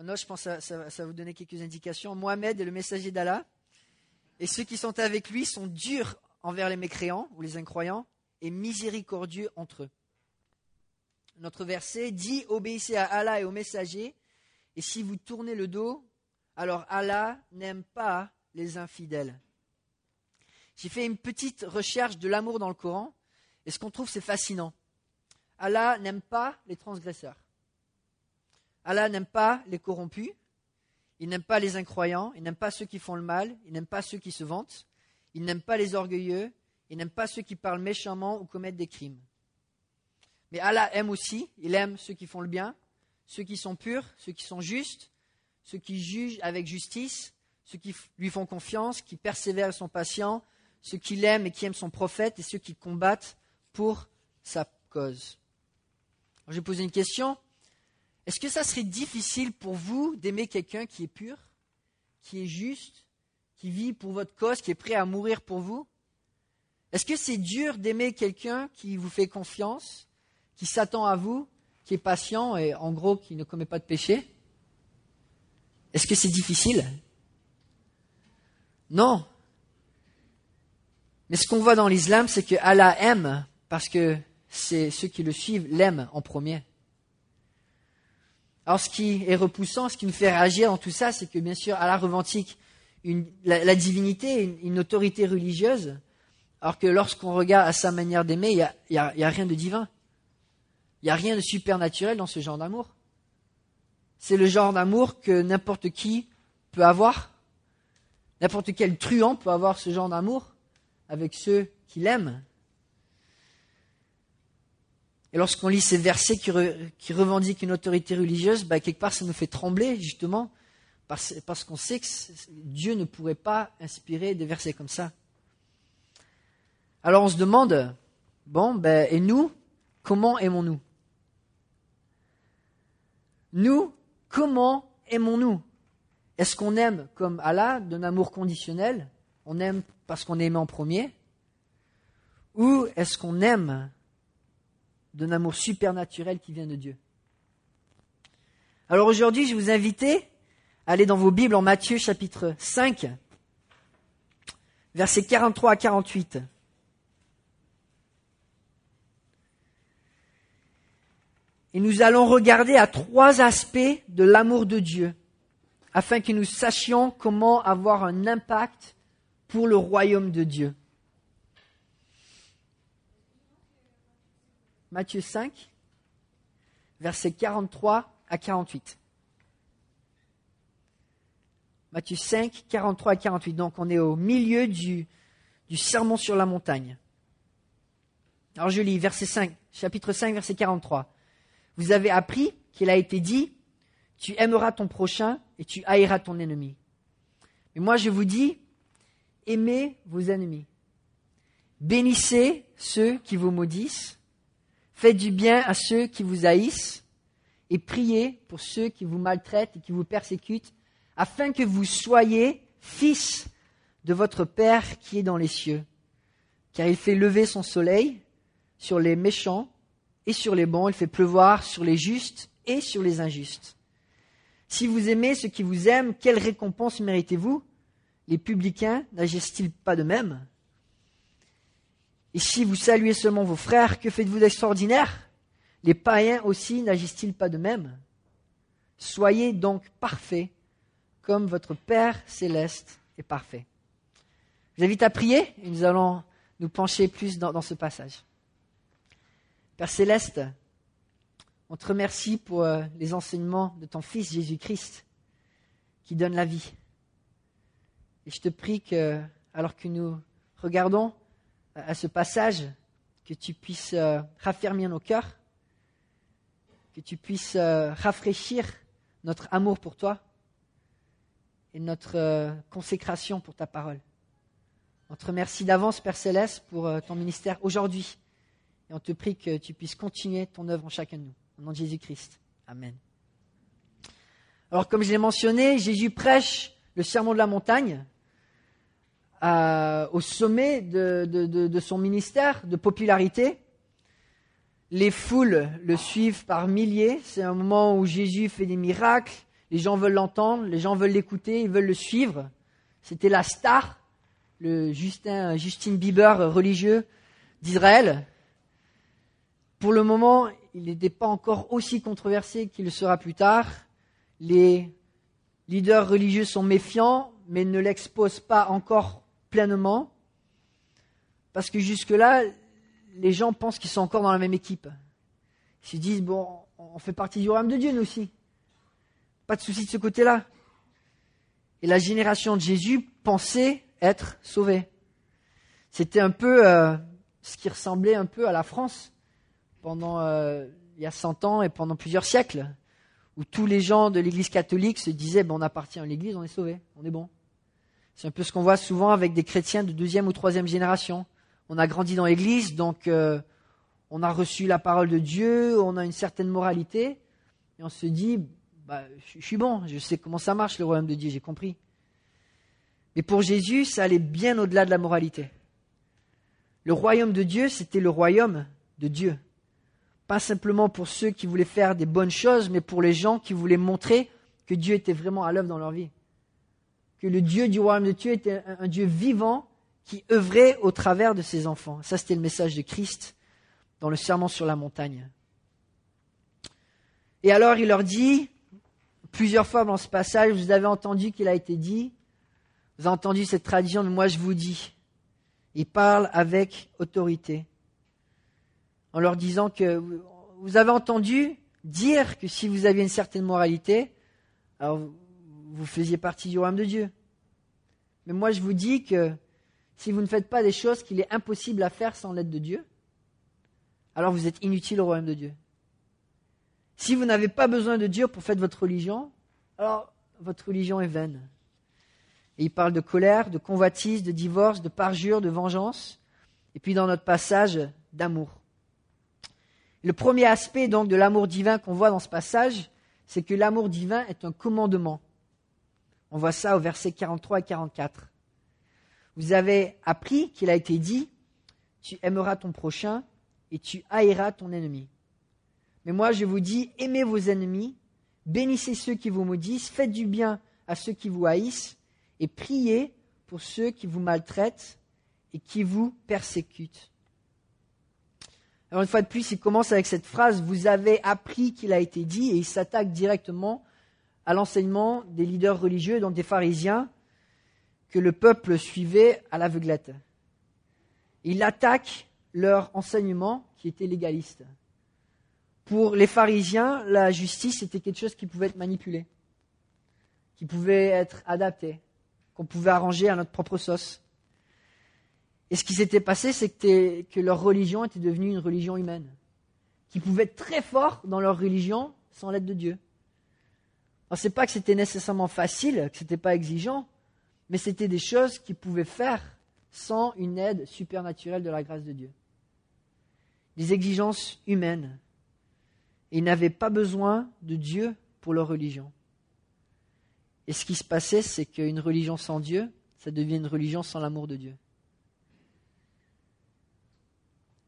Maintenant, je pense que ça, va vous donner quelques indications. Mohamed est le messager d'Allah, et ceux qui sont avec lui sont durs envers les mécréants ou les incroyants, et miséricordieux entre eux. Notre verset dit Obéissez à Allah et aux messagers, et si vous tournez le dos, alors Allah n'aime pas les infidèles. J'ai fait une petite recherche de l'amour dans le Coran, et ce qu'on trouve, c'est fascinant. Allah n'aime pas les transgresseurs. Allah n'aime pas les corrompus, il n'aime pas les incroyants, il n'aime pas ceux qui font le mal, il n'aime pas ceux qui se vantent, il n'aime pas les orgueilleux, il n'aime pas ceux qui parlent méchamment ou commettent des crimes. Mais Allah aime aussi, il aime ceux qui font le bien, ceux qui sont purs, ceux qui sont justes, ceux qui jugent avec justice, ceux qui lui font confiance, qui persévèrent et sont patients, ceux qui l'aiment et qui aiment son prophète, et ceux qui combattent pour sa cause. je vais poser une question. Est-ce que ça serait difficile pour vous d'aimer quelqu'un qui est pur, qui est juste, qui vit pour votre cause, qui est prêt à mourir pour vous? Est-ce que c'est dur d'aimer quelqu'un qui vous fait confiance, qui s'attend à vous, qui est patient et en gros qui ne commet pas de péché? Est-ce que c'est difficile? Non. Mais ce qu'on voit dans l'islam, c'est que Allah aime parce que ceux qui le suivent l'aiment en premier. Alors ce qui est repoussant, ce qui nous fait réagir en tout ça, c'est que bien sûr Allah revendique la, divinité, une, autorité religieuse, alors que lorsqu'on regarde à sa manière d'aimer, il n'y a, a rien de divin. Il n'y a rien de supernaturel dans ce genre d'amour. C'est le genre d'amour que n'importe qui peut avoir. N'importe quel truand peut avoir ce genre d'amour avec ceux qui l'aiment. Et lorsqu'on lit ces versets qui, revendiquent une autorité religieuse, bah, quelque part ça nous fait trembler justement parce, parce qu'on sait que Dieu ne pourrait pas inspirer des versets comme ça. Alors on se demande, bon, ben, et nous, comment aimons-nous? Nous, comment aimons-nous? Est-ce qu'on aime comme Allah, d'un amour conditionnel? On aime parce qu'on est aimé en premier? Ou est-ce qu'on aime d'un amour supernaturel qui vient de Dieu. Alors aujourd'hui, je vous invite à aller dans vos Bibles en Matthieu chapitre 5, versets 43 à 48. Et nous allons regarder à trois aspects de l'amour de Dieu, afin que nous sachions comment avoir un impact pour le royaume de Dieu. Matthieu 5, versets 43 à 48. Matthieu 5, 43 à 48. Donc on est au milieu du, sermon sur la montagne. Alors je lis verset 5, chapitre 5, verset 43. Vous avez appris qu'il a été dit, tu aimeras ton prochain et tu haïras ton ennemi. Mais moi je vous dis, aimez vos ennemis. Bénissez ceux qui vous maudissent Faites du bien à ceux qui vous haïssent et priez pour ceux qui vous maltraitent et qui vous persécutent, afin que vous soyez fils de votre Père qui est dans les cieux. Car il fait lever son soleil sur les méchants et sur les bons, il fait pleuvoir sur les justes et sur les injustes. Si vous aimez ceux qui vous aiment, quelle récompense méritez-vous? Les publicains n'agissent-ils pas de même? Et si vous saluez seulement vos frères, que faites-vous d'extraordinaire? Les païens aussi n'agissent-ils pas de même? Soyez donc parfaits, comme votre Père céleste est parfait. Je vous invite à prier et nous allons nous pencher plus dans, dans ce passage. Père céleste, on te remercie pour euh, les enseignements de ton Fils Jésus-Christ qui donne la vie. Et je te prie que, alors que nous regardons à ce passage, que tu puisses euh, raffermir nos cœurs, que tu puisses euh, rafraîchir notre amour pour toi et notre euh, consécration pour ta parole. On te remercie d'avance, Père Céleste, pour ton ministère aujourd'hui. Et on te prie que tu puisses continuer ton œuvre en chacun de nous. Au nom de Jésus-Christ. Amen. Alors, comme je l'ai mentionné, Jésus prêche le sermon de la montagne au sommet de, son ministère de popularité. Les foules le suivent par milliers. C'est un moment où Jésus fait des miracles. les gens veulent l'entendre, les gens veulent l'écouter, ils veulent le suivre. C'était la star, le Justin, Justin Bieber religieux d'Israël. Pour le moment, il n'était pas encore aussi controversé qu'il le sera plus tard. Les leaders religieux sont méfiants, mais ne l'exposent pas encore pleinement. Parce que jusque-là, les gens pensent qu'ils sont encore dans la même équipe. Ils se disent, bon, on fait partie du royaume de Dieu, nous aussi. Pas de souci de ce côté-là. Et la génération de Jésus pensait être sauvée. C'était un peu euh, ce qui ressemblait un peu à la France pendant euh, il y a 100 ans et pendant plusieurs siècles, où tous les gens de l'Église catholique se disaient, bon, on appartient à l'Église, on est sauvé, on est bon. C'est un peu ce qu'on voit souvent avec des chrétiens de deuxième ou troisième génération. On a grandi dans l'Église, donc euh, on a reçu la parole de Dieu, on a une certaine moralité, et on se dit, bah, je suis bon, je sais comment ça marche le royaume de Dieu, j'ai compris. Mais pour Jésus, ça allait bien au-delà de la moralité. Le royaume de Dieu, c'était le royaume de Dieu. Pas simplement pour ceux qui voulaient faire des bonnes choses, mais pour les gens qui voulaient montrer que Dieu était vraiment à l'œuvre dans leur vie. Que le Dieu du royaume de Dieu était un, Dieu vivant qui œuvrait au travers de ses enfants. Ça, c'était le message de Christ dans le serment sur la montagne. Et alors il leur dit, plusieurs fois dans ce passage, vous avez entendu qu'il a été dit, vous avez entendu cette tradition, mais moi je vous dis. Il parle avec autorité, en leur disant que vous avez entendu dire que si vous aviez une certaine moralité, alors vous faisiez partie du royaume de Dieu. Mais moi je vous dis que si vous ne faites pas des choses qu'il est impossible à faire sans l'aide de Dieu, alors vous êtes inutile au royaume de Dieu. Si vous n'avez pas besoin de Dieu pour faire votre religion, alors votre religion est vaine. Il parle de colère, de convoitise, de divorce, de parjure, de vengeance, et puis dans notre passage, d'amour. Le premier aspect donc de l'amour divin qu'on voit dans ce passage, c'est que l'amour divin est un commandement. On voit ça au verset 43 et 44. Vous avez appris qu'il a été dit, tu aimeras ton prochain et tu haïras ton ennemi. Mais moi, je vous dis, aimez vos ennemis, bénissez ceux qui vous maudissent, faites du bien à ceux qui vous haïssent, et priez pour ceux qui vous maltraitent et qui vous persécutent. Alors une fois de plus, il commence avec cette phrase, vous avez appris qu'il a été dit, et il s'attaque directement à l'enseignement des leaders religieux, donc des pharisiens, que le peuple suivait à l'aveuglette. Il attaque leur enseignement qui était légaliste. Pour les pharisiens, la justice était quelque chose qui pouvait être manipulé, qui pouvait être adapté, qu'on pouvait arranger à notre propre sauce. Et ce qui s'était passé, c'est que, leur religion était devenue une religion humaine, qui pouvait être très fort dans leur religion sans l'aide de Dieu. Alors c'est pas que c'était nécessairement facile, que c'était pas exigeant, mais c'était des choses qu'ils pouvaient faire sans une aide supernaturelle de la grâce de Dieu. Des exigences humaines, ils n'avaient pas besoin de Dieu pour leur religion. Et ce qui se passait, c'est qu'une religion sans Dieu, ça devient une religion sans l'amour de Dieu.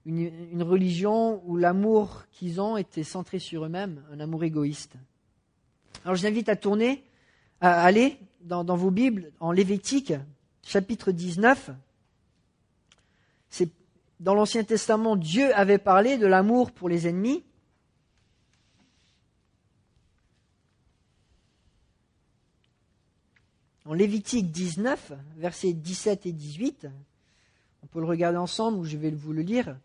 Une, une religion où l'amour qu'ils ont était centré sur eux-mêmes, un amour égoïste. Alors je l'invite à tourner, à aller dans, vos Bibles, en Lévitique, chapitre 19. C'est dans l'Ancien Testament, Dieu avait parlé de l'amour pour les ennemis. En Lévitique 19, versets 17 et 18, on peut le regarder ensemble ou je vais vous le lire.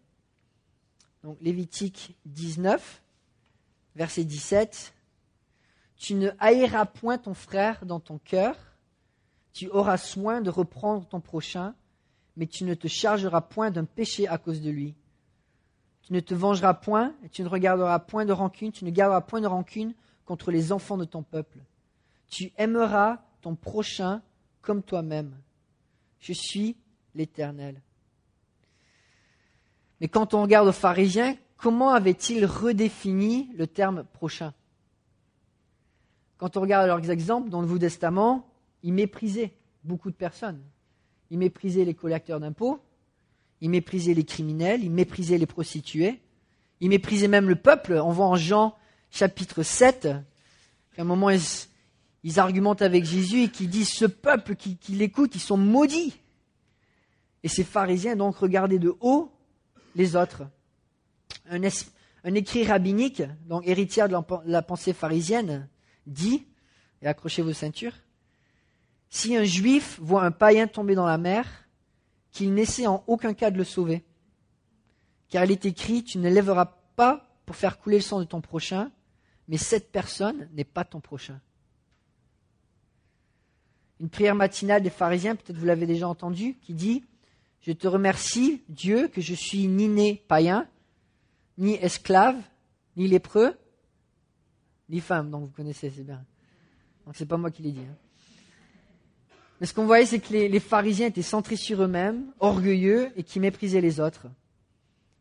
Donc Lévitique 19, verset 17. Tu ne haïras point ton frère dans ton cœur, tu auras soin de reprendre ton prochain, mais tu ne te chargeras point d'un péché à cause de lui. Tu ne te vengeras point, et tu ne regarderas point de rancune, tu ne garderas point de rancune contre les enfants de ton peuple. Tu aimeras ton prochain comme toi-même. Je suis l'Éternel. Mais quand on regarde aux pharisiens, comment avaient-ils redéfini le terme prochain? Quand on regarde leurs exemples dans le Nouveau Testament, ils méprisaient beaucoup de personnes. Ils méprisaient les collecteurs d'impôts, ils méprisaient les criminels, ils méprisaient les prostituées, ils méprisaient même le peuple. On voit en Jean chapitre 7 qu'à un moment ils, argumentent avec Jésus et qui disent ce peuple qui, qui l'écoute, ils sont maudits. Et ces pharisiens donc regardaient de haut les autres. Un, écrit rabbinique, donc héritière de la pensée pharisienne, dit, et accrochez vos ceintures, si un juif voit un païen tomber dans la mer, qu'il n'essaie en aucun cas de le sauver. Car il est écrit, tu ne lèveras pas pour faire couler le sang de ton prochain, mais cette personne n'est pas ton prochain. Une prière matinale des pharisiens, peut-être vous l'avez déjà entendu, qui dit Je te remercie, Dieu, que je suis ni né païen, ni esclave, ni lépreux, ni femme. Donc vous connaissez, c'est bien. Donc c'est pas moi qui l'ai dit. Hein. Mais ce qu'on voyait, c'est que les, pharisiens étaient centrés sur eux-mêmes, orgueilleux et qui méprisaient les autres.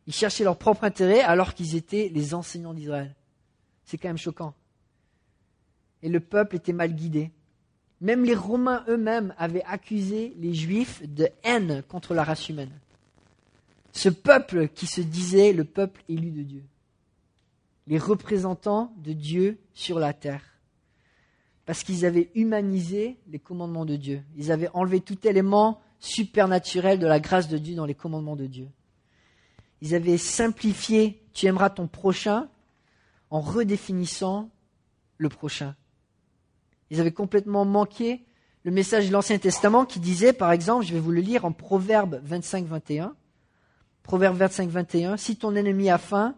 Ils cherchaient leur propre intérêt alors qu'ils étaient les enseignants d'Israël. C'est quand même choquant. Et le peuple était mal guidé. Même les Romains eux-mêmes avaient accusé les Juifs de haine contre la race humaine. Ce peuple qui se disait le peuple élu de Dieu. Les représentants de Dieu sur la terre. Parce qu'ils avaient humanisé les commandements de Dieu. Ils avaient enlevé tout élément supernaturel de la grâce de Dieu dans les commandements de Dieu. Ils avaient simplifié tu aimeras ton prochain en redéfinissant le prochain. Ils avaient complètement manqué le message de l'Ancien Testament qui disait, par exemple, je vais vous le lire en Proverbe 25-21, Proverbe 25-21, si ton ennemi a faim,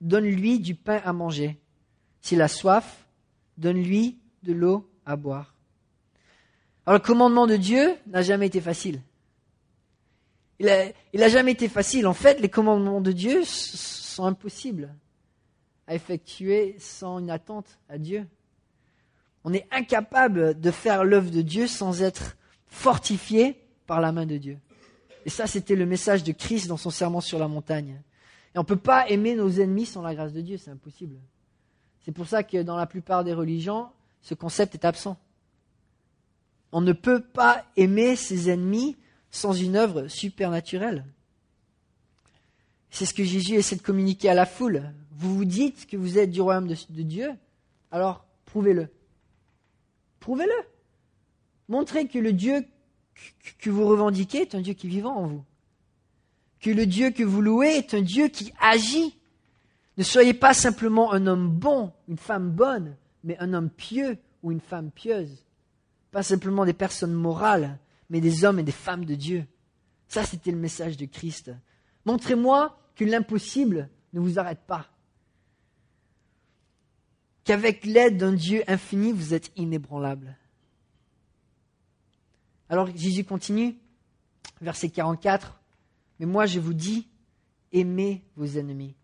donne-lui du pain à manger. S'il a soif, donne-lui de l'eau à boire. Alors le commandement de Dieu n'a jamais été facile. Il n'a jamais été facile. En fait, les commandements de Dieu sont impossibles à effectuer sans une attente à Dieu. On est incapable de faire l'œuvre de Dieu sans être fortifié par la main de Dieu. Et ça, c'était le message de Christ dans son serment sur la montagne. Et on ne peut pas aimer nos ennemis sans la grâce de Dieu, c'est impossible. C'est pour ça que dans la plupart des religions, ce concept est absent. On ne peut pas aimer ses ennemis sans une œuvre supernaturelle. C'est ce que Jésus essaie de communiquer à la foule. Vous vous dites que vous êtes du royaume de Dieu, alors prouvez-le. Prouvez-le. Montrez que le Dieu que vous revendiquez est un Dieu qui est vivant en vous. Que le Dieu que vous louez est un Dieu qui agit. Ne soyez pas simplement un homme bon, une femme bonne, mais un homme pieux ou une femme pieuse. Pas simplement des personnes morales, mais des hommes et des femmes de Dieu. Ça, c'était le message de Christ. Montrez-moi que l'impossible ne vous arrête pas qu'avec l'aide d'un Dieu infini, vous êtes inébranlable. Alors Jésus continue, verset 44, Mais moi je vous dis, aimez vos ennemis.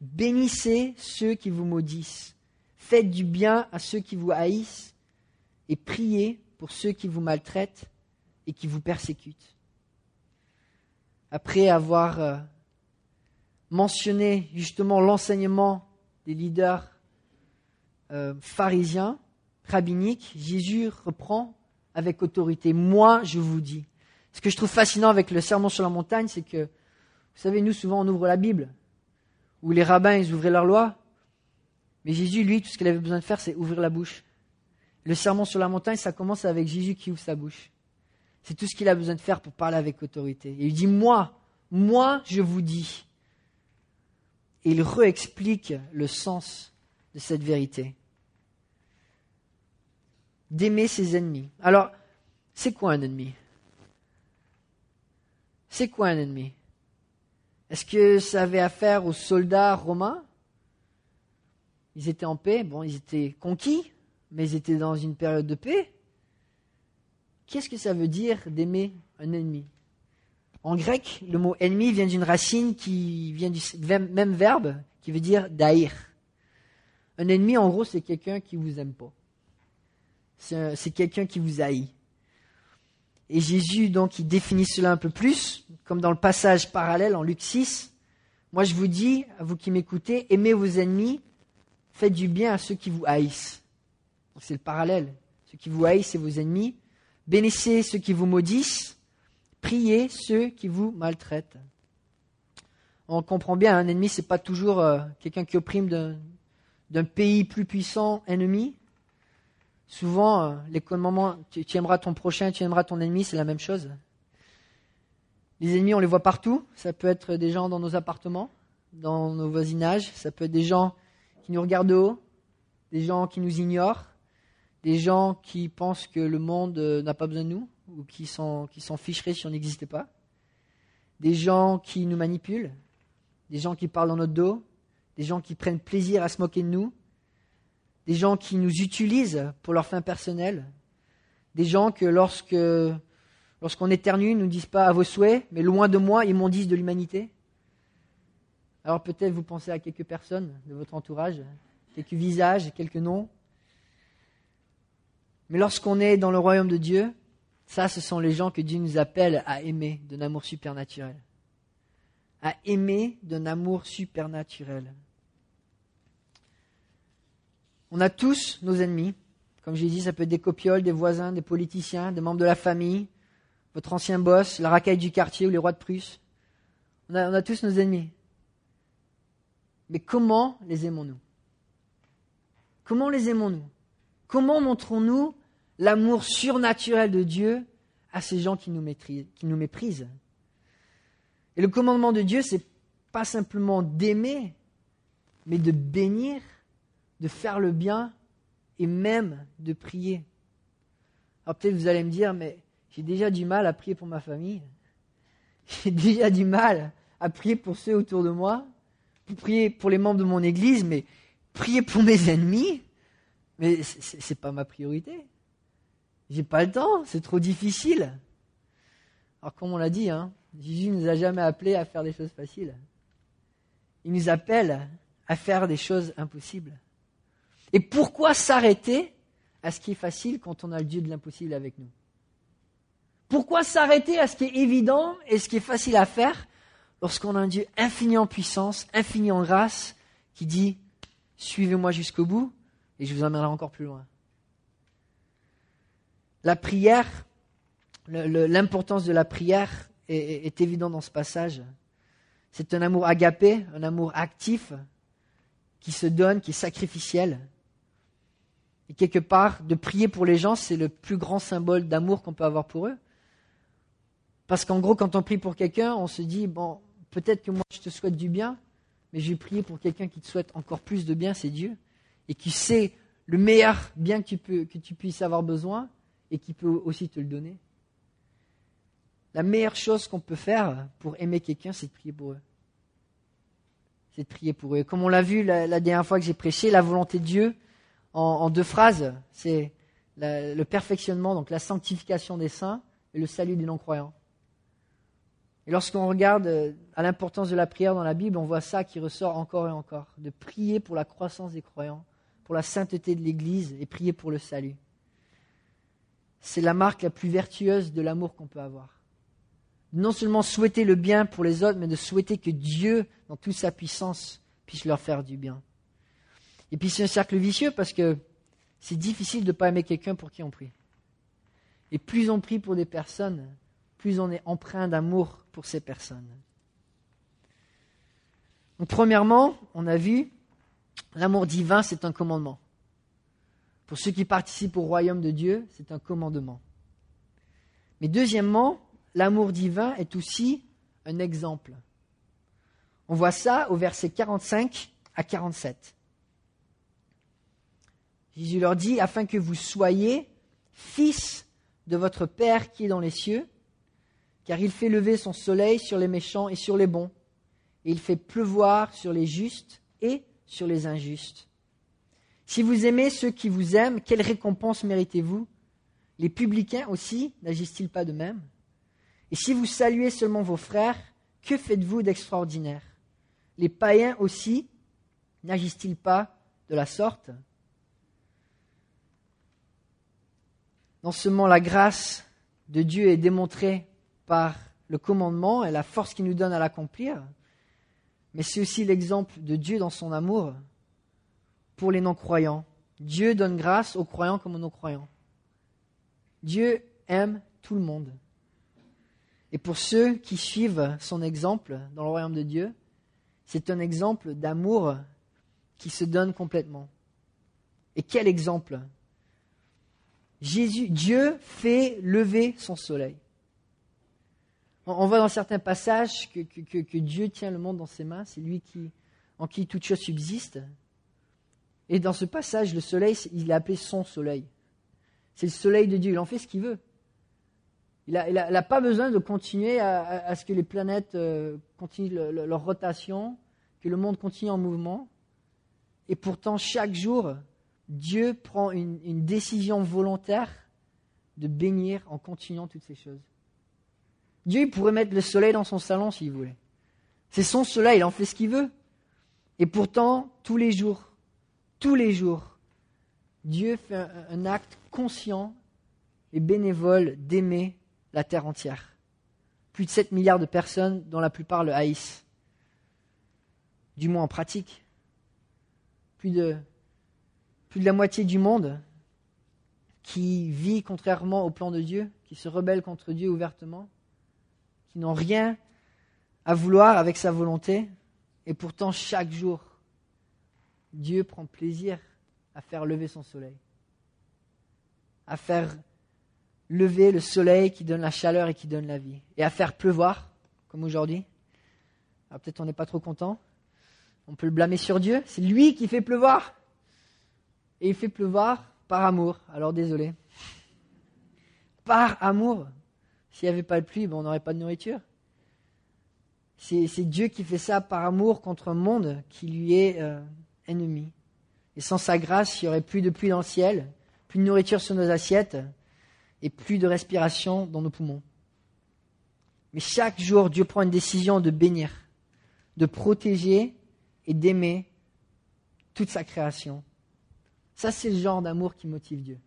Bénissez ceux qui vous maudissent. Faites du bien à ceux qui vous haïssent et priez pour ceux qui vous maltraitent et qui vous persécutent. Après avoir euh, mentionné justement l'enseignement des leaders euh, pharisien, rabbinique, Jésus reprend avec autorité. Moi, je vous dis. Ce que je trouve fascinant avec le sermon sur la montagne, c'est que, vous savez, nous, souvent, on ouvre la Bible, où les rabbins, ils ouvraient leur loi. Mais Jésus, lui, tout ce qu'il avait besoin de faire, c'est ouvrir la bouche. Le sermon sur la montagne, ça commence avec Jésus qui ouvre sa bouche. C'est tout ce qu'il a besoin de faire pour parler avec autorité. Et il dit, moi, moi, je vous dis. Et il réexplique le sens de cette vérité. D'aimer ses ennemis. Alors, c'est quoi un ennemi? C'est quoi un ennemi? Est-ce que ça avait affaire aux soldats romains? Ils étaient en paix, bon, ils étaient conquis, mais ils étaient dans une période de paix. Qu'est-ce que ça veut dire d'aimer un ennemi? En grec, le mot ennemi vient d'une racine qui vient du même verbe qui veut dire d'haïr. Un ennemi, en gros, c'est quelqu'un qui vous aime pas. C'est quelqu'un qui vous haït. Et Jésus, donc, il définit cela un peu plus, comme dans le passage parallèle en Luc 6. Moi, je vous dis, à vous qui m'écoutez, aimez vos ennemis, faites du bien à ceux qui vous haïssent. C'est le parallèle. Ceux qui vous haïssent, c'est vos ennemis. Bénissez ceux qui vous maudissent. Priez ceux qui vous maltraitent. On comprend bien, un ennemi, c'est pas toujours euh, quelqu'un qui opprime d'un pays plus puissant ennemi. Souvent, euh, les commandements, tu, tu aimeras ton prochain, tu aimeras ton ennemi, c'est la même chose. Les ennemis, on les voit partout. Ça peut être des gens dans nos appartements, dans nos voisinages. Ça peut être des gens qui nous regardent de haut, des gens qui nous ignorent, des gens qui pensent que le monde euh, n'a pas besoin de nous ou qui s'en ficheraient si on n'existait pas. Des gens qui nous manipulent, des gens qui parlent dans notre dos, des gens qui prennent plaisir à se moquer de nous, des gens qui nous utilisent pour leurs fins personnelles, des gens que lorsque lorsqu'on éternue, nous disent pas à vos souhaits, mais loin de moi, ils m'ont dit de l'humanité. Alors peut-être vous pensez à quelques personnes de votre entourage, quelques visages, quelques noms. Mais lorsqu'on est dans le royaume de Dieu, ça, ce sont les gens que Dieu nous appelle à aimer d'un amour supernaturel. À aimer d'un amour supernaturel. On a tous nos ennemis. Comme j'ai dit, ça peut être des copioles, des voisins, des politiciens, des membres de la famille, votre ancien boss, la racaille du quartier ou les rois de Prusse. On a, tous nos ennemis. Mais comment les aimons-nous? Comment les aimons-nous? Comment montrons-nous l'amour surnaturel de Dieu à ces gens qui nous, qui nous méprisent? Et le commandement de Dieu, c'est pas simplement d'aimer, mais de bénir, de faire le bien et même de prier. Alors peut-être vous allez me dire, mais j'ai déjà du mal à prier pour ma famille. J'ai déjà du mal à prier pour ceux autour de moi, pour prier pour les membres de mon église, mais prier pour mes ennemis, mais c'est pas ma priorité. J'ai pas le temps, c'est trop difficile. Alors comme on l'a dit, hein, Jésus ne nous a jamais appelés à faire des choses faciles. Il nous appelle à faire des choses impossibles. Et pourquoi s'arrêter à ce qui est facile quand on a le Dieu de l'impossible avec nous? Pourquoi s'arrêter à ce qui est évident et ce qui est facile à faire lorsqu'on a un Dieu infini en puissance, infini en grâce, qui dit Suivez-moi jusqu'au bout et je vous emmènerai encore plus loin. La prière, l'importance de la prière est, est évidente dans ce passage. C'est un amour agapé, un amour actif, qui se donne, qui est sacrificiel. Et quelque part, de prier pour les gens, c'est le plus grand symbole d'amour qu'on peut avoir pour eux. Parce qu'en gros, quand on prie pour quelqu'un, on se dit, bon, peut-être que moi je te souhaite du bien, mais je vais prier pour quelqu'un qui te souhaite encore plus de bien, c'est Dieu, et qui sait le meilleur bien que tu, peux, que tu puisses avoir besoin, et qui peut aussi te le donner. La meilleure chose qu'on peut faire pour aimer quelqu'un, c'est de prier pour eux. C'est de prier pour eux. Comme on l'a vu la dernière fois que j'ai prêché, la volonté de Dieu, en, deux phrases. C'est le perfectionnement, donc la sanctification des saints et le salut des non-croyants. Et lorsqu'on regarde euh, à l'importance de la prière dans la Bible, on voit ça qui ressort encore et encore, de prier pour la croissance des croyants, pour la sainteté de l'Église et prier pour le salut. C'est la marque la plus vertueuse de l'amour qu'on peut avoir. Non seulement souhaiter le bien pour les autres, mais de souhaiter que Dieu, dans toute sa puissance, puisse leur faire du bien. Et puis c'est un cercle vicieux parce que c'est difficile de ne pas aimer quelqu'un pour qui on prie. Et plus on prie pour des personnes, plus on est empreint d'amour pour ces personnes. Premièrement, on a vu, l'amour divin, c'est un commandement. Pour ceux qui participent au royaume de Dieu, c'est un commandement. Mais deuxièmement, l'amour divin est aussi un exemple. On voit ça au verset 45 à 47. Jésus leur dit, afin que vous soyez fils de votre Père qui est dans les cieux, car il fait lever son soleil sur les méchants et sur les bons, et il fait pleuvoir sur les justes et sur les injustes. Si vous aimez ceux qui vous aiment, quelle récompense méritez-vous? Les publicains aussi n'agissent-ils pas de même? Et si vous saluez seulement vos frères, que faites-vous d'extraordinaire? Les païens aussi n'agissent-ils pas de la sorte? Non seulement la grâce de Dieu est démontrée par le commandement et la force qu'il nous donne à l'accomplir, mais c'est aussi l'exemple de Dieu dans son amour pour les non-croyants. Dieu donne grâce aux croyants comme aux non-croyants. Dieu aime tout le monde. Et pour ceux qui suivent son exemple dans le royaume de Dieu, c'est un exemple d'amour qui se donne complètement. Et quel exemple? Jésus, Dieu fait lever son soleil. On, voit dans certains passages que, Dieu tient le monde dans ses mains, c'est lui qui, en qui toute chose subsiste. Et dans ce passage, le soleil, il est appelé son soleil. C'est le soleil de Dieu, il en fait ce qu'il veut. Il n'a pas besoin de continuer à, ce que les planètes euh, continuent leur rotation, que le monde continue en mouvement. Et pourtant, chaque jour, Dieu prend une, décision volontaire de bénir en continuant toutes ces choses. Dieu il pourrait mettre le soleil dans son salon s'il voulait. C'est son soleil, il en fait ce qu'il veut. Et pourtant, tous les jours, tous les jours, Dieu fait un acte conscient et bénévole d'aimer la terre entière. Plus de 7 milliards de personnes dont la plupart le haïssent. Du moins en pratique. Plus de, plus de la moitié du monde qui vit contrairement au plan de Dieu, qui se rebelle contre Dieu ouvertement, qui n'ont rien à vouloir avec sa volonté, et pourtant chaque jour, Dieu prend plaisir à faire lever son soleil, à faire lever le soleil qui donne la chaleur et qui donne la vie, et à faire pleuvoir, comme aujourd'hui. Alors peut-être on n'est pas trop content, on peut le blâmer sur Dieu, c'est lui qui fait pleuvoir. Et il fait pleuvoir par amour, alors désolé. Par amour. S'il n'y avait pas de pluie, ben, on n'aurait pas de nourriture. C'est Dieu qui fait ça par amour contre un monde qui lui est euh, ennemi. Et sans sa grâce, il n'y aurait plus de pluie dans le ciel, plus de nourriture sur nos assiettes, et plus de respiration dans nos poumons. Mais chaque jour, Dieu prend une décision de bénir, de protéger et d'aimer toute sa création. Ça, c'est le genre d'amour qui motive Dieu.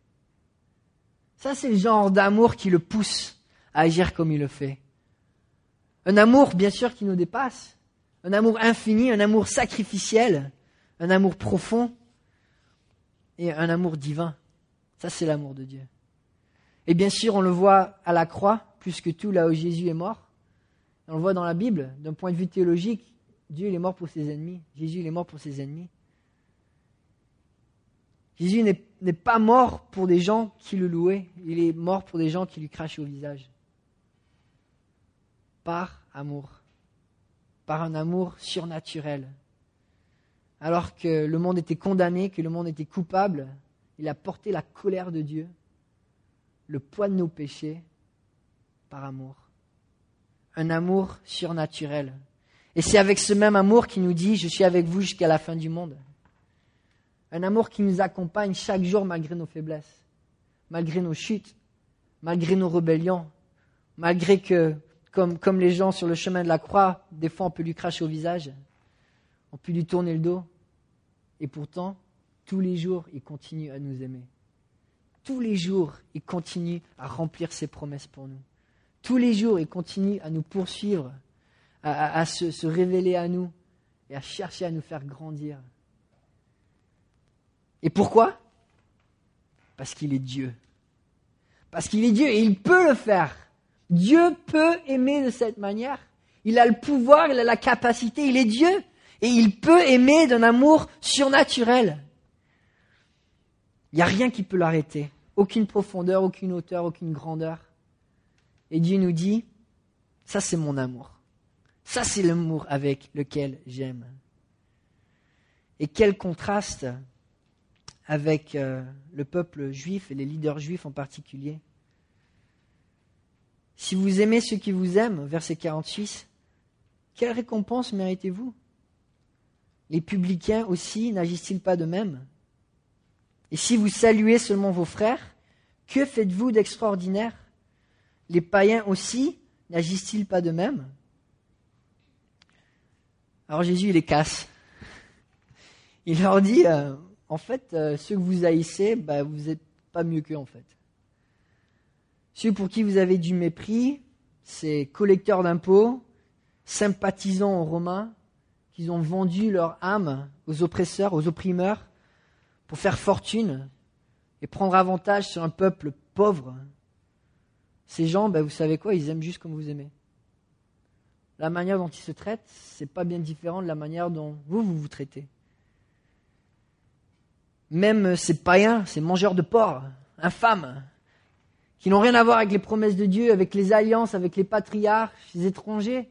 Ça, c'est le genre d'amour qui le pousse agir comme il le fait. Un amour, bien sûr, qui nous dépasse. Un amour infini, un amour sacrificiel, un amour profond et un amour divin. Ça, c'est l'amour de Dieu. Et bien sûr, on le voit à la croix, plus que tout, là où Jésus est mort. On le voit dans la Bible, d'un point de vue théologique, Dieu il est mort pour ses ennemis. Jésus il est mort pour ses ennemis. Jésus n'est pas mort pour des gens qui le louaient, il est mort pour des gens qui lui crachaient au visage. Par amour. Par un amour surnaturel. Alors que le monde était condamné, que le monde était coupable, il a porté la colère de Dieu le poids de nos péchés par amour. Un amour surnaturel. Et c'est avec ce même amour qu'il nous dit, je suis avec vous jusqu'à la fin du monde. Un amour qui nous accompagne chaque jour malgré nos faiblesses, malgré nos chutes, malgré nos rébellions, malgré que, comme, les gens sur le chemin de la croix, des fois on peut lui cracher au visage, on peut lui tourner le dos, et pourtant, tous les jours, il continue à nous aimer tous les jours, il continue à remplir ses promesses pour nous. Tous les jours, il continue à nous poursuivre, à, se révéler à nous et à chercher à nous faire grandir. Et pourquoi? Parce qu'il est Dieu. Parce qu'il est Dieu et il peut le faire. Dieu peut aimer de cette manière. Il a le pouvoir, il a la capacité, il est Dieu. Et il peut aimer d'un amour surnaturel. Il n'y a rien qui peut l'arrêter aucune profondeur, aucune hauteur, aucune grandeur. Et Dieu nous dit, ça c'est mon amour. Ça c'est l'amour avec lequel j'aime. Et quel contraste avec euh, le peuple juif et les leaders juifs en particulier. Si vous aimez ceux qui vous aiment, verset 46, quelle récompense méritez-vous? Les publicains aussi n'agissent-ils pas de même? Et si vous saluez seulement vos frères, que faites-vous d'extraordinaire? Les païens aussi n'agissent-ils pas de même? Alors Jésus, il les casse. Il leur dit, euh, en fait, euh, ceux que vous haïssez, bah, vous n'êtes pas mieux qu'eux, en fait. Ceux pour qui vous avez du mépris, c'est collecteurs d'impôts, sympathisants aux Romains, qui ont vendu leur âme aux oppresseurs, aux opprimeurs, pour faire fortune et prendre avantage sur un peuple pauvre. Ces gens, ben, vous savez quoi, ils aiment juste comme vous aimez. La manière dont ils se traitent, c'est pas bien différent de la manière dont vous, vous vous traitez. Même ces païens, ces mangeurs de porc, infâmes, qui n'ont rien à voir avec les promesses de Dieu, avec les alliances, avec les patriarches, les étrangers,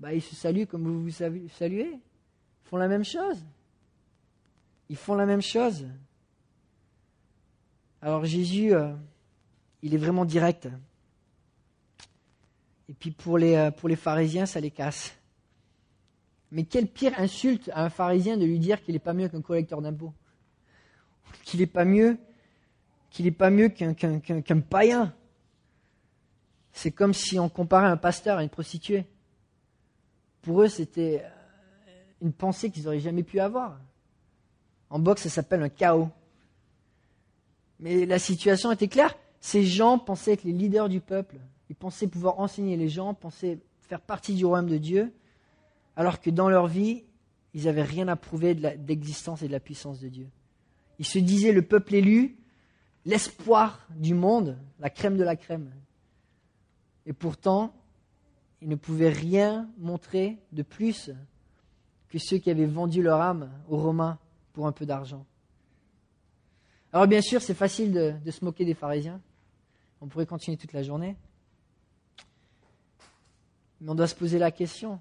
bah, ils se saluent comme vous vous saluez. Ils font la même chose. Ils font la même chose. Alors Jésus, euh, il est vraiment direct. Et puis pour les, euh, pour les pharisiens, ça les casse. Mais quelle pire insulte à un pharisien de lui dire qu'il n'est pas mieux qu'un collecteur d'impôts Qu'il n'est pas mieux qu'il n'est pas mieux qu'un païen. C'est comme si on comparait un pasteur à une prostituée. Pour eux, c'était une pensée qu'ils n'auraient jamais pu avoir. En boxe, ça s'appelle un chaos. Mais la situation était claire. Ces gens pensaient être les leaders du peuple. Ils pensaient pouvoir enseigner les gens, pensaient faire partie du royaume de Dieu, alors que dans leur vie, ils n'avaient rien à prouver de l'existence et de la puissance de Dieu. Ils se disaient le peuple élu, l'espoir du monde, la crème de la crème. Et pourtant, ils ne pouvaient rien montrer de plus que ceux qui avaient vendu leur âme aux Romains pour un peu d'argent. Alors bien sûr, c'est facile de, se moquer des pharisiens. On pourrait continuer toute la journée. Mais on doit se poser la question.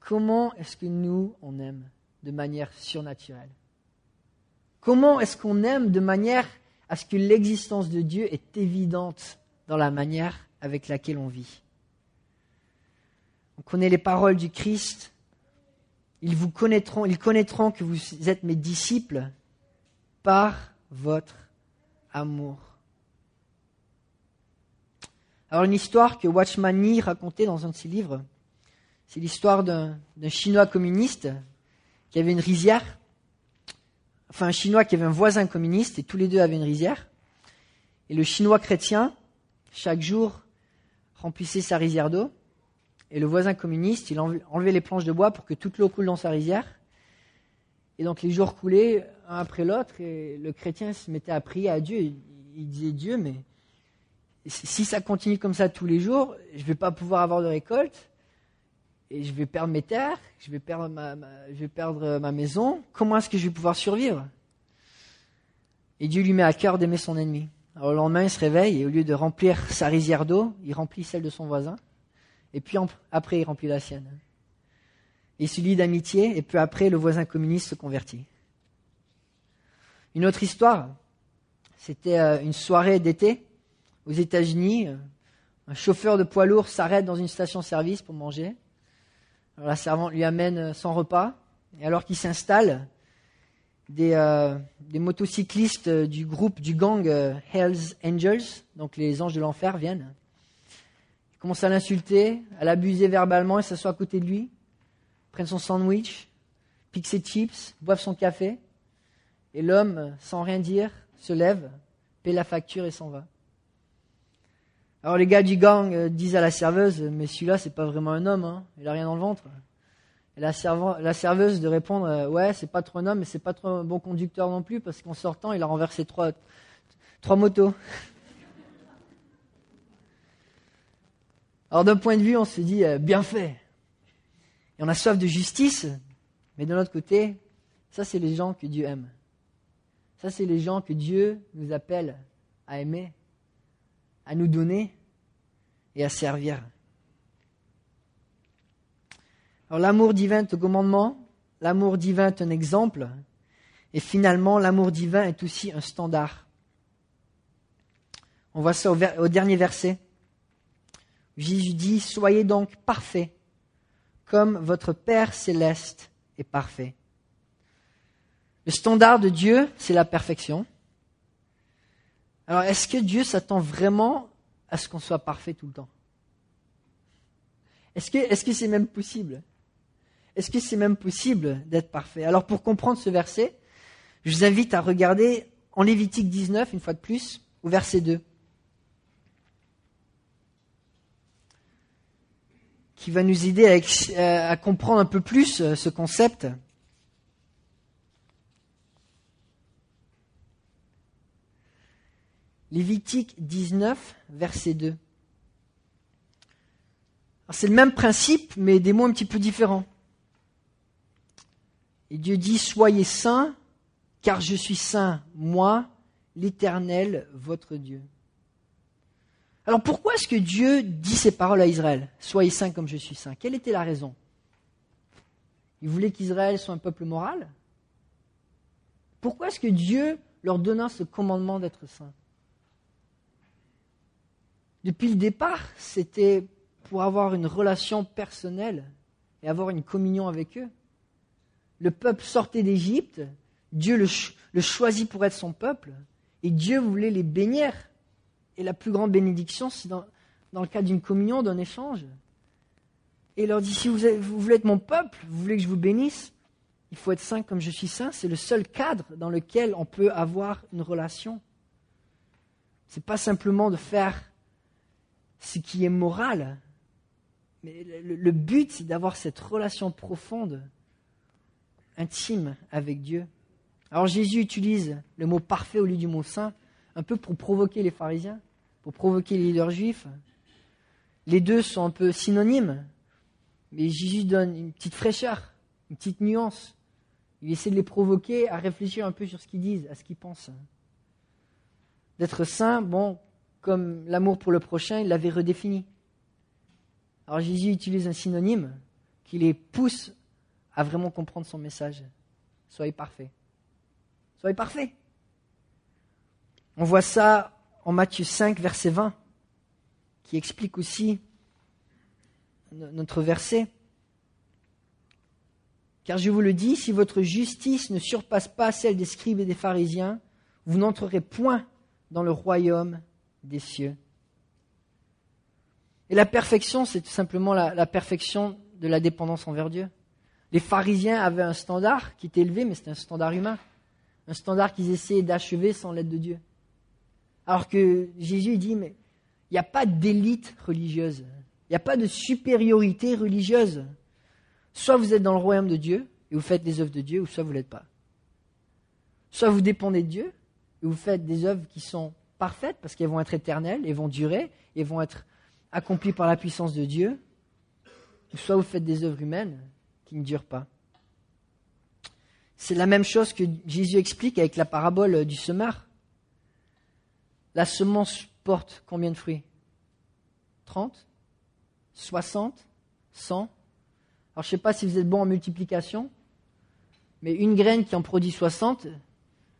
Comment est-ce que nous, on aime de manière surnaturelle? Comment est-ce qu'on aime de manière à ce que l'existence de Dieu est évidente dans la manière avec laquelle on vit. On connaît les paroles du Christ. Ils vous connaîtront, ils connaîtront que vous êtes mes disciples par votre amour. Alors une histoire que Watchman Nee racontait dans un de ses livres, c'est l'histoire d'un Chinois communiste qui avait une rizière enfin un Chinois qui avait un voisin communiste et tous les deux avaient une rizière. Et le Chinois chrétien, chaque jour, remplissait sa rizière d'eau. Et le voisin communiste, il enlevait les planches de bois pour que toute l'eau coule dans sa rizière. Et donc les jours coulaient un après l'autre et le chrétien se mettait à prier à Dieu. Il disait Dieu, mais si ça continue comme ça tous les jours, je ne vais pas pouvoir avoir de récolte et je vais perdre mes terres, je vais perdre ma, je vais perdre ma maison. Comment est-ce que je vais pouvoir survivre? Et Dieu lui met à cœur d'aimer son ennemi. Alors le lendemain, il se réveille et au lieu de remplir sa rizière d'eau, il remplit celle de son voisin. Et puis après, il remplit la sienne. Il se lie d'amitié et peu après, le voisin communiste se convertit. Une autre histoire, c'était euh, une soirée d'été aux États-Unis. Un chauffeur de poids lourd s'arrête dans une station-service pour manger. La servante lui amène son repas, et alors qu'il s'installe, des, euh, motocyclistes du groupe, du gang euh, Hells Angels, donc les anges de l'enfer, viennent. Ils commencent à l'insulter, à l'abuser verbalement, et s'assoient à côté de lui, prennent son sandwich, piquent ses chips, boivent son café, et l'homme, sans rien dire, se lève, paie la facture et s'en va. Alors les gars du gang euh, disent à la serveuse, mais celui-là c'est pas vraiment un homme, hein. il a rien dans le ventre. Et la, serveuse de répondre, euh, ouais c'est pas trop un homme, mais c'est pas trop un bon conducteur non plus, parce qu'en sortant il a renversé trois, trois motos. Alors d'un point de vue on se dit, euh, bien fait. Et on a soif de justice, mais de l'autre côté, ça c'est les gens que Dieu aime. Ça c'est les gens que Dieu nous appelle à aimer à nous donner et à servir. Alors l'amour divin est un commandement, l'amour divin est un exemple, et finalement l'amour divin est aussi un standard. On voit ça au, dernier verset. Jésus dit, Soyez donc parfaits, comme votre Père céleste est parfait. Le standard de Dieu, c'est la perfection. Alors, est-ce que Dieu s'attend vraiment à ce qu'on soit parfait tout le temps? Est-ce que c'est même possible? Est-ce que c'est même possible d'être parfait? Alors, pour comprendre ce verset, je vous invite à regarder en Lévitique 19, une fois de plus, au verset 2. qui va nous aider à, à comprendre un peu plus euh, ce concept. Lévitique 19, verset 2. C'est le même principe, mais des mots un petit peu différents. Et Dieu dit, soyez saints, car je suis saint, moi, l'Éternel, votre Dieu. Alors pourquoi est-ce que Dieu dit ces paroles à Israël Soyez saints comme je suis saint. Quelle était la raison? Il voulait qu'Israël soit un peuple moral? Pourquoi est-ce que Dieu leur donna ce commandement d'être saint Depuis le départ, c'était pour avoir une relation personnelle et avoir une communion avec eux. Le peuple sortait d'Égypte, Dieu le, choisit pour être son peuple, et Dieu voulait les bénir. Et la plus grande bénédiction, c'est dans, le cadre d'une communion, d'un échange. Et il leur dit, si vous, vous, voulez être mon peuple, vous voulez que je vous bénisse, il faut être saint comme je suis saint. C'est le seul cadre dans lequel on peut avoir une relation. Ce n'est pas simplement de faire ce qui est moral, mais le, but, c'est d'avoir cette relation profonde, intime avec Dieu. Alors Jésus utilise le mot parfait au lieu du mot saint, un peu pour provoquer les pharisiens, pour provoquer les leaders juifs. Les deux sont un peu synonymes, mais Jésus donne une petite fraîcheur, une petite nuance. Il essaie de les provoquer à réfléchir un peu sur ce qu'ils disent, à ce qu'ils pensent. D'être saint, bon, comme l'amour pour le prochain, il l'avait redéfini. Alors Jésus utilise un synonyme qui les pousse à vraiment comprendre son message. Soyez parfaits. Soyez parfaits. On voit ça en Matthieu 5, verset 20, qui explique aussi notre verset. Car je vous le dis, si votre justice ne surpasse pas celle des scribes et des pharisiens, vous n'entrerez point dans le royaume des cieux. Et la perfection, c'est tout simplement la, perfection de la dépendance envers Dieu. Les pharisiens avaient un standard qui était élevé, mais c'était un standard humain. Un standard qu'ils essayaient d'achever sans l'aide de Dieu. Alors que Jésus dit, mais il n'y a pas d'élite religieuse. Il n'y a pas de supériorité religieuse. Soit vous êtes dans le royaume de Dieu et vous faites des œuvres de Dieu, ou soit vous ne l'êtes pas. Soit vous dépendez de Dieu et vous faites des œuvres qui sont parfaites parce qu'elles vont être éternelles, elles vont durer, et vont être accompli par la puissance de Dieu, soit vous faites des œuvres humaines qui ne durent pas. C'est la même chose que Jésus explique avec la parabole du semeur. La semence porte combien de fruits? 30 60 100 Alors je ne sais pas si vous êtes bon en multiplication, mais une graine qui en produit 60,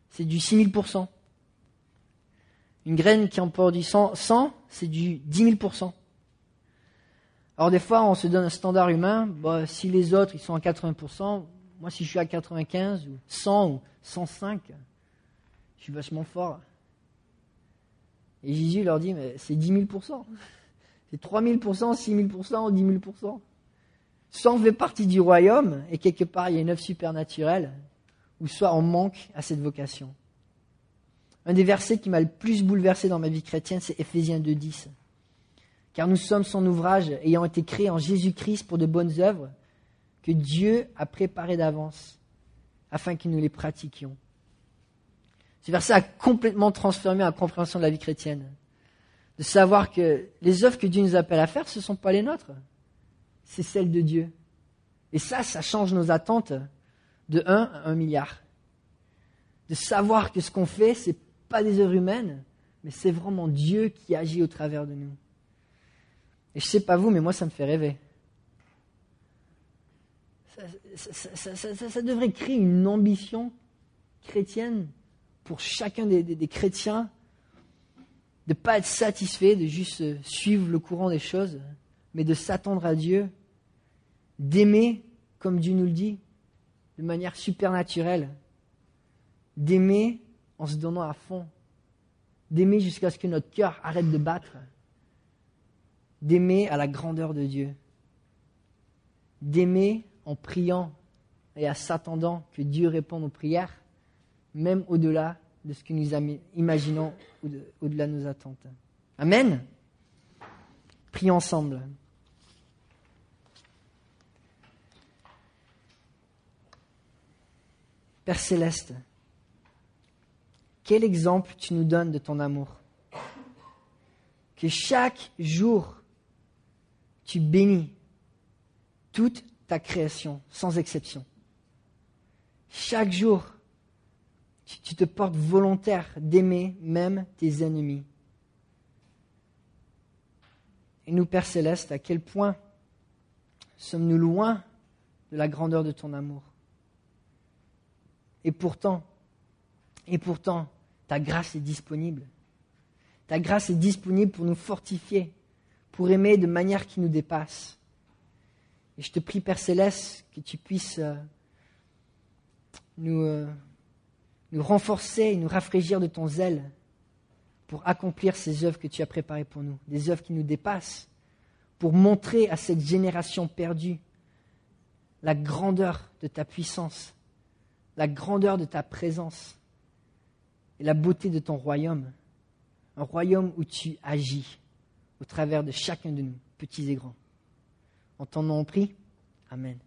c'est du 6000%. Une graine qui en produit 100, 100 c'est du 10 000%. Alors des fois, on se donne un standard humain. Bah, si les autres ils sont à 80%, moi si je suis à 95 ou 100 ou 105, je suis vachement fort. Et Jésus leur dit, mais c'est 10 000%. C'est 3 000%, 6 000% ou 10 000%. Soit on fait partie du royaume et quelque part il y a une œuvre supernaturelle, ou soit on manque à cette vocation. Un des versets qui m'a le plus bouleversé dans ma vie chrétienne, c'est Ephésiens 2.10 car nous sommes son ouvrage ayant été créés en Jésus-Christ pour de bonnes œuvres que Dieu a préparées d'avance afin que nous les pratiquions. Ce verset a complètement transformé la compréhension de la vie chrétienne. De savoir que les œuvres que Dieu nous appelle à faire, ce ne sont pas les nôtres, c'est celles de Dieu. Et ça, ça change nos attentes de 1 à 1 milliard. De savoir que ce qu'on fait, ce n'est pas des œuvres humaines, mais c'est vraiment Dieu qui agit au travers de nous. Et je sais pas vous, mais moi, ça me fait rêver. Ça, devrait créer une ambition chrétienne pour chacun des, chrétiens de ne pas être satisfait, de juste suivre le courant des choses, mais de s'attendre à Dieu, d'aimer, comme Dieu nous le dit, de manière supernaturelle, d'aimer en se donnant à fond, d'aimer jusqu'à ce que notre cœur arrête de battre d'aimer à la grandeur de Dieu, d'aimer en priant et à s'attendant que Dieu réponde aux prières, même au-delà de ce que nous imaginons, au-delà de nos attentes. Amen. Prions ensemble. Père céleste, quel exemple tu nous donnes de ton amour? Que chaque jour tu bénis toute ta création, sans exception. Chaque jour, tu te portes volontaire d'aimer même tes ennemis. Et nous, Père céleste, à quel point sommes-nous loin de la grandeur de ton amour? Et pourtant, et pourtant, ta grâce est disponible. Ta grâce est disponible pour nous fortifier, pour aimer de manière qui nous dépasse. Et je te prie, Père céleste, que tu puisses euh, nous, euh, nous renforcer et nous rafraîchir de ton zèle pour accomplir ces œuvres que tu as préparées pour nous, des œuvres qui nous dépassent, pour montrer à cette génération perdue la grandeur de ta puissance, la grandeur de ta présence et la beauté de ton royaume, un royaume où tu agis au travers de chacun de nous, petits et grands. En ton nom on prie. Amen.